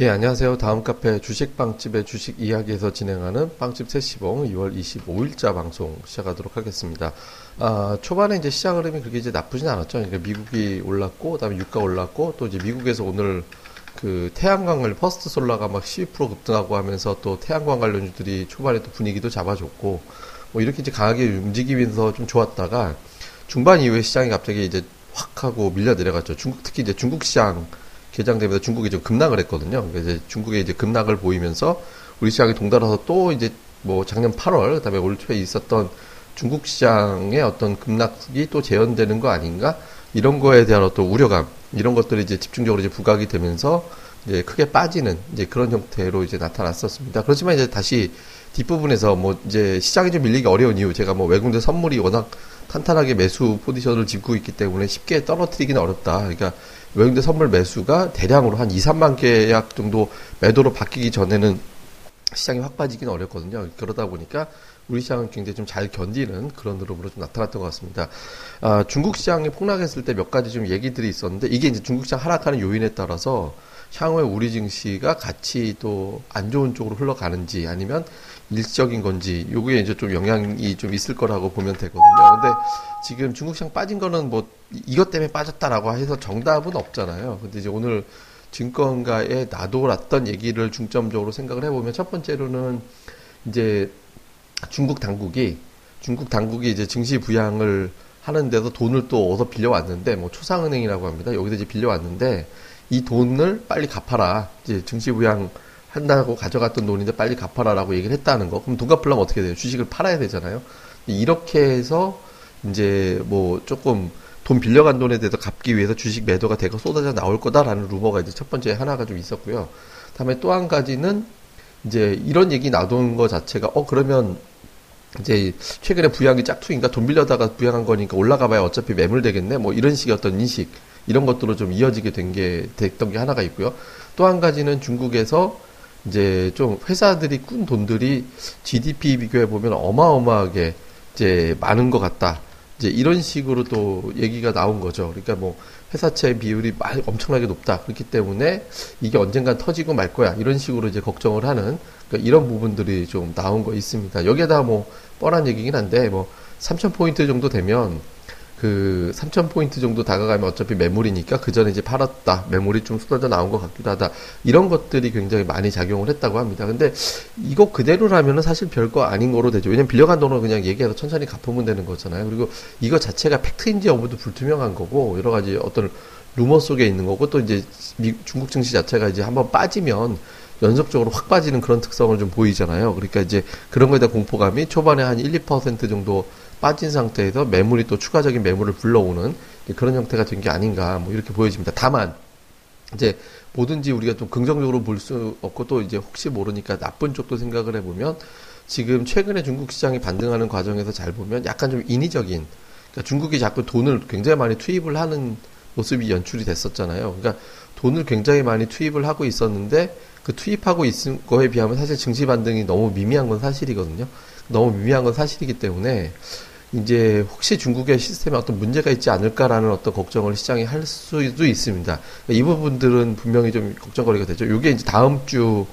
예, 안녕하세요. 다음 카페 주식빵집의 주식 이야기에서 진행하는 빵집 세시봉 2월 25일자 방송 시작하도록 하겠습니다. 아, 초반에 이제 시장 흐름이 그렇게 이제 나쁘진 않았죠. 그러니까 미국이 올랐고, 그 다음에 유가 올랐고, 또 이제 미국에서 오늘 그 태양광을 First Solar가 막 12% 급등하고 하면서 또 태양광 관련주들이 초반에 또 분위기도 잡아줬고, 뭐 이렇게 이제 강하게 움직이면서 좀 좋았다가 중반 이후에 시장이 갑자기 이제 확 하고 밀려 내려갔죠. 중국, 특히 이제 중국 시장 개장되면서 중국이 좀 급락을 했거든요. 그러니까 중국의 이제 급락을 보이면서 우리 시장이 덩달아서 또 이제 뭐 작년 8월 그다음에 올 초에 있었던 중국 시장의 어떤 급락이 또 재현되는 거 아닌가 이런 거에 대한 어떤 우려감 이런 것들이 이제 집중적으로 이제 부각이 되면서 이제 크게 빠지는 이제 그런 형태로 이제 나타났었습니다. 그렇지만 이제 다시 뒷부분에서 뭐 이제 시장이 좀 밀리기 어려운 이유 제가 뭐 외국내 선물이 워낙 탄탄하게 매수 포지션을 짚고 있기 때문에 쉽게 떨어뜨리기는 어렵다. 그러니까 외국인 선물 매수가 대량으로 한 2, 3만 계약 정도 매도로 바뀌기 전에는 시장이 확 빠지기는 어렵거든요. 그러다 보니까 우리 시장은 굉장히 좀 잘 견디는 그런 흐름으로 좀 나타났던 것 같습니다. 아, 중국 시장이 폭락했을 때 몇 가지 좀 얘기들이 있었는데 이게 이제 중국 시장 하락하는 요인에 따라서 향후에 우리 증시가 같이 또 안 좋은 쪽으로 흘러가는지 아니면 일적인 건지 요게 이제 좀 영향이 좀 있을 거라고 보면 되거든요. 근데 지금 중국 시장 빠진 거는 뭐 이것 때문에 빠졌다라고 해서 정답은 없잖아요. 근데 이제 오늘 증권가에 나돌았던 얘기를 중점적으로 생각을 해보면 첫 번째로는 이제 중국 당국이 중국 당국이 이제 증시 부양을 하는데도 돈을 또 어디서 빌려왔는데 뭐 초상은행이라고 합니다. 여기서 이제 빌려왔는데 이 돈을 빨리 갚아라. 이제 증시 부양 한다고 가져갔던 돈인데 빨리 갚아라라고 얘기를 했다는 거. 그럼 돈 갚으려면 어떻게 돼요? 주식을 팔아야 되잖아요. 이렇게 해서 이제 뭐 조금 돈 빌려간 돈에 대해서 갚기 위해서 주식 매도가 되고 쏟아져 나올 거다라는 루머가 이제 첫 번째 하나가 좀 있었고요. 다음에 또 한 가지는 이제 이런 얘기 나오는 것 자체가 어 그러면 이제 최근에 부양이 짝퉁인가 돈 빌려다가 부양한 거니까 올라가 봐야 어차피 매물 되겠네 뭐 이런 식의 어떤 인식 이런 것들로 좀 이어지게 된 게 됐던 게 하나가 있고요. 또 한 가지는 중국에서 이제 좀 회사들이 꾼 돈들이 GDP 비교해 보면 어마어마하게 이제 많은 것 같다. 이제 이런 식으로 또 얘기가 나온 거죠. 그러니까 뭐 회사채 비율이 엄청나게 높다. 그렇기 때문에 이게 언젠간 터지고 말 거야. 이런 식으로 이제 걱정을 하는 그러니까 이런 부분들이 좀 나온 거 있습니다. 여기에다 뭐 뻔한 얘기긴 한데 뭐 3,000포인트 정도 되면 그 3,000포인트 정도 다가가면 어차피 매물이니까 그 전에 이제 팔았다. 매물이 좀 쏟아져 나온 것 같기도 하다. 이런 것들이 굉장히 많이 작용을 했다고 합니다. 근데 이거 그대로라면은 사실 별거 아닌 거로 되죠. 왜냐면 빌려간 돈을 그냥 얘기해서 천천히 갚으면 되는 거잖아요. 그리고 이거 자체가 팩트인지 여부도 불투명한 거고 여러 가지 어떤 루머 속에 있는 거고 또 이제 미, 중국 증시 자체가 이제 한번 빠지면 연속적으로 확 빠지는 그런 특성을 좀 보이잖아요. 그러니까 이제 그런 거에 대한 공포감이 초반에 한 1, 2% 정도 빠진 상태에서 매물이 또 추가적인 매물을 불러오는 그런 형태가 된 게 아닌가 뭐 이렇게 보여집니다. 다만 이제 뭐든지 우리가 좀 긍정적으로 볼 수 없고 또 이제 혹시 모르니까 나쁜 쪽도 생각을 해보면 지금 최근에 중국 시장이 반등하는 과정에서 잘 보면 약간 좀 인위적인 그러니까 중국이 자꾸 돈을 굉장히 많이 투입을 하는 모습이 연출이 됐었잖아요. 그러니까 돈을 굉장히 많이 투입을 하고 있었는데 그 투입하고 있은 거에 비하면 사실 증시 반등이 너무 미미한 건 사실이거든요. 너무 미미한 건 사실이기 때문에 이제 혹시 중국의 시스템에 어떤 문제가 있지 않을까라는 어떤 걱정을 시장이 할 수도 있습니다. 이 부분들은 분명히 좀 걱정거리가 되죠. 이게 이제 다음 주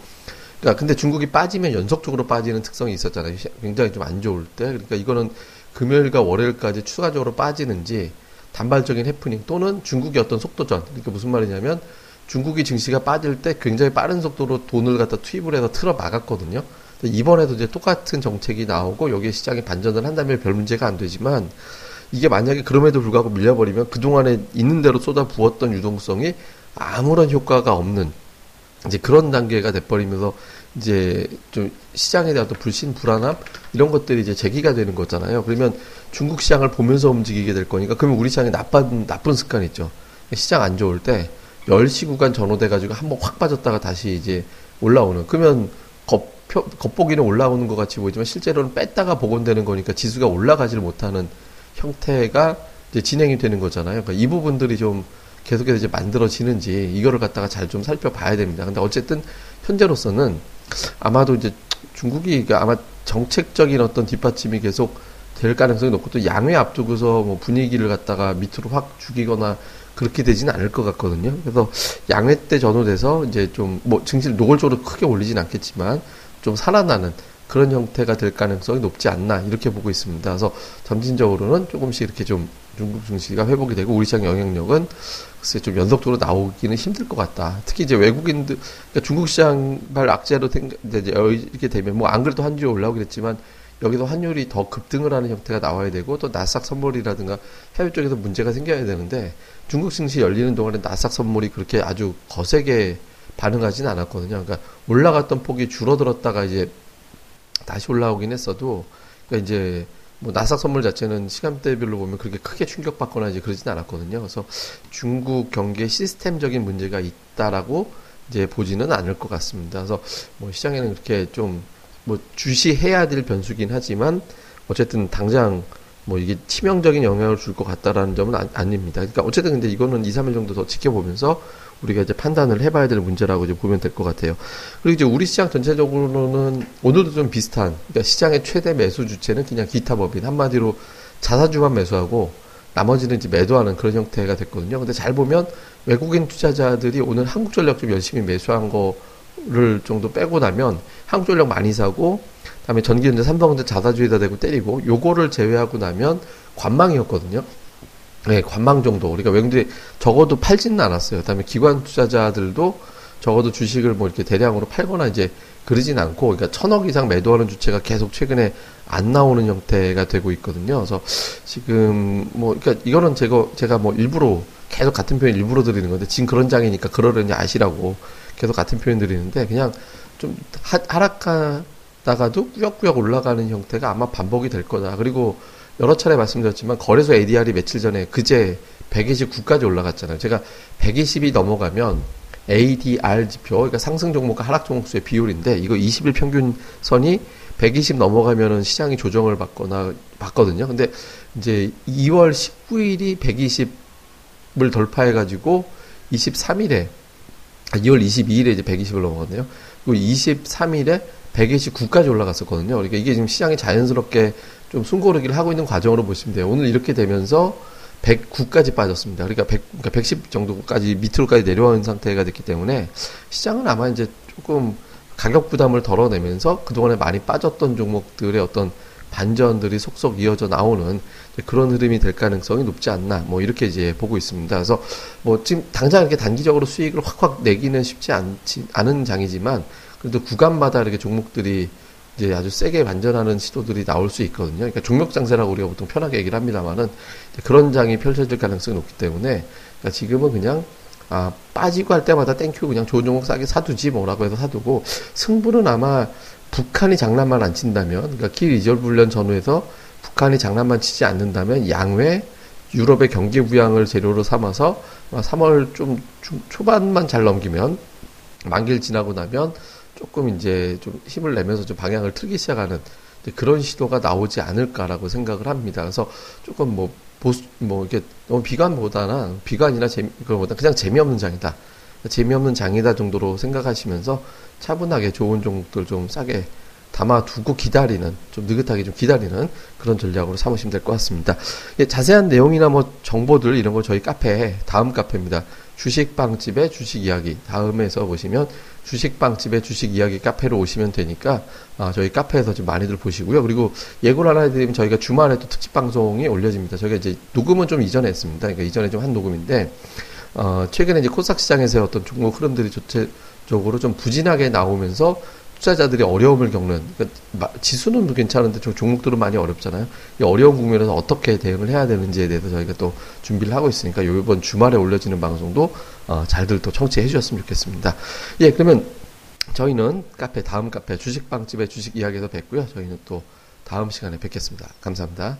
그러니까 근데 중국이 빠지면 연속적으로 빠지는 특성이 있었잖아요. 굉장히 좀 안 좋을 때. 그러니까 이거는 금요일과 월요일까지 추가적으로 빠지는지 단발적인 해프닝 또는 중국의 어떤 속도전. 그러니까 무슨 말이냐면 중국이 증시가 빠질 때 굉장히 빠른 속도로 돈을 갖다 투입을 해서 틀어 막았거든요. 이번에도 이제 똑같은 정책이 나오고 여기에 시장이 반전을 한다면 별 문제가 안 되지만 이게 만약에 그럼에도 불구하고 밀려버리면 그동안에 있는 대로 쏟아 부었던 유동성이 아무런 효과가 없는 이제 그런 단계가 돼버리면서 이제 좀 시장에 대한 또 불신, 불안함 이런 것들이 이제 제기가 되는 거잖아요. 그러면 중국 시장을 보면서 움직이게 될 거니까 그러면 우리 시장에 나쁜 나쁜 습관 있죠. 시장 안 좋을 때 10시 구간 전후돼 가지고 한번 확 빠졌다가 다시 이제 올라오는 그러면 겁 표, 겉보기는 올라오는 것 같이 보이지만 실제로는 뺐다가 복원되는 거니까 지수가 올라가지를 못하는 형태가 이제 진행이 되는 거잖아요. 그러니까 이 부분들이 좀 계속해서 이제 만들어지는지 이거를 갖다가 잘 좀 살펴봐야 됩니다. 근데 어쨌든 현재로서는 아마도 이제 중국이 그러니까 아마 정책적인 어떤 뒷받침이 계속 될 가능성이 높고 또 양회 앞두고서 뭐 분위기를 갖다가 밑으로 확 죽이거나 그렇게 되지는 않을 것 같거든요. 그래서 양회 때 전후돼서 이제 좀 뭐 증시를 노골적으로 크게 올리진 않겠지만 좀 살아나는 그런 형태가 될 가능성이 높지 않나 이렇게 보고 있습니다. 그래서 점진적으로는 조금씩 이렇게 좀 중국 증시가 회복이 되고 우리 시장 영향력은 글쎄 좀 연속적으로 나오기는 힘들 것 같다. 특히 이제 외국인들 그러니까 중국 시장 발 악재로 이제 이렇게 되면 뭐 안 그래도 환율이 올라오긴 했지만 여기서 환율이 더 급등을 하는 형태가 나와야 되고 또 나스닥 선물이라든가 해외 쪽에서 문제가 생겨야 되는데 중국 증시 열리는 동안에 나스닥 선물이 그렇게 아주 거세게 반응하지는 않았거든요. 그러니까 올라갔던 폭이 줄어들었다가 이제 다시 올라오긴 했어도 그러니까 이제 뭐 나스닥 선물 자체는 시간대별로 보면 그렇게 크게 충격받거나 이제 그러진 않았거든요. 그래서 중국 경기에 시스템적인 문제가 있다라고 이제 보지는 않을 것 같습니다. 그래서 뭐 시장에는 그렇게 좀 뭐 주시해야 될 변수긴 하지만 어쨌든 당장 뭐 이게 치명적인 영향을 줄 것 같다라는 점은 아, 닙니다 그러니까 어쨌든 근데 이거는 2, 3일 정도 더 지켜보면서 우리가 이제 판단을 해봐야 될 문제라고 이제 보면 될 것 같아요. 그리고 이제 우리 시장 전체적으로는 오늘도 좀 비슷한, 그러니까 시장의 최대 매수 주체는 그냥 기타 법인 한마디로 자사주만 매수하고 나머지는 이제 매도하는 그런 형태가 됐거든요. 근데 잘 보면 외국인 투자자들이 오늘 한국전력 좀 열심히 매수한 거 를 정도 빼고 나면 한국 전력 많이 사고 그다음에 전기전자, 삼성전자 자사주에다 대고 때리고 요거를 제외하고 나면 관망이었거든요. 네, 관망 정도. 그러니까 외국인들이 적어도 팔지는 않았어요. 그다음에 기관 투자자들도 적어도 주식을 뭐 이렇게 대량으로 팔거나 이제 그러진 않고, 그러니까 천억 이상 매도하는 주체가 계속 최근에 안 나오는 형태가 되고 있거든요. 그래서 지금 뭐, 그러니까 이거는 제가 제가 뭐 일부러 계속 같은 표현 일부러 드리는 건데 지금 그런 장이니까 그러려니 아시라고 계속 같은 표현 드리는데 그냥 좀 하, 하락하다가도 꾸역꾸역 올라가는 형태가 아마 반복이 될 거다. 그리고 여러 차례 말씀드렸지만 거래소 ADR이 며칠 전에 그제 129까지 올라갔잖아요. 제가 120이 넘어가면 ADR 지표, 그러니까 상승 종목과 하락 종목수의 비율인데 이거 20일 평균 선이 120 넘어가면은 시장이 조정을 받거나 받거든요. 근데 이제 2월 19일이 120을 돌파해 가지고 23일에 2월 22일에 이제 120을 넘어갔네요. 그리고 23일에 129까지 올라갔었거든요. 그러니까 이게 지금 시장이 자연스럽게 좀 숨고르기를 하고 있는 과정으로 보시면 돼요. 오늘 이렇게 되면서 109까지 빠졌습니다. 그러니까 100, 그러니까 110 정도까지 밑으로까지 내려온 상태가 됐기 때문에 시장은 아마 이제 조금 가격 부담을 덜어내면서 그동안에 많이 빠졌던 종목들의 어떤 반전들이 속속 이어져 나오는 그런 흐름이 될 가능성이 높지 않나 뭐 이렇게 이제 보고 있습니다. 그래서 뭐 지금 당장 이렇게 단기적으로 수익을 확확 내기는 쉽지 않지 않은 장이지만 그래도 구간마다 이렇게 종목들이 이제 아주 세게 반전하는 시도들이 나올 수 있거든요. 그러니까 종목 장세라고 우리가 보통 편하게 얘기를 합니다만은 그런 장이 펼쳐질 가능성이 높기 때문에 그러니까 지금은 그냥 아 빠지고 할 때마다 thank you 그냥 좋은 종목 싸게 사두지 뭐라고 해서 사두고 승부는 아마 북한이 장난만 안 친다면 그러니까 Key Resolve 훈련 전후에서 북한이 장난만 치지 않는다면 양회 유럽의 경기 부양을 재료로 삼아서 3월 좀 초반만 잘 넘기면 만기를 지나고 나면 조금 이제 좀 힘을 내면서 좀 방향을 틀기 시작하는 그런 시도가 나오지 않을까라고 생각을 합니다. 그래서 조금 뭐 보수 뭐 이게 너무 비관보다는 비관이나 재미 그거보다 그냥 재미없는 장이다. 재미없는 장이다 정도로 생각하시면서 차분하게 좋은 종목들 좀 싸게 담아두고 기다리는 좀 느긋하게 좀 기다리는 그런 전략으로 삼으시면 될 것 같습니다. 예, 자세한 내용이나 뭐 정보들 이런 거 저희 카페 다음 카페입니다. 주식빵집의 주식 이야기 다음에서 보시면 주식빵집의 주식 이야기 카페로 오시면 되니까 아, 저희 카페에서 좀 많이들 보시고요. 그리고 예고를 하나 해드리면 저희가 주말에 또 특집 방송이 올려집니다. 저희가 이제 녹음은 좀 이전에 했습니다. 그러니까 이전에 좀 한 녹음인데 어, 최근에 이제 코스닥 시장에서의 어떤 중국 흐름들이 전체적으로 좀 부진하게 나오면서 투자자들이 어려움을 겪는 그러니까 지수는 괜찮은데 저 종목들은 많이 어렵잖아요. 이 어려운 국면에서 어떻게 대응을 해야 되는지에 대해서 저희가 또 준비를 하고 있으니까 이번 주말에 올려지는 방송도 어, 잘들 또 청취해 주셨으면 좋겠습니다. 예, 그러면 저희는 카페 다음 카페 주식빵집의 주식 이야기에서 뵙고요. 저희는 또 다음 시간에 뵙겠습니다. 감사합니다.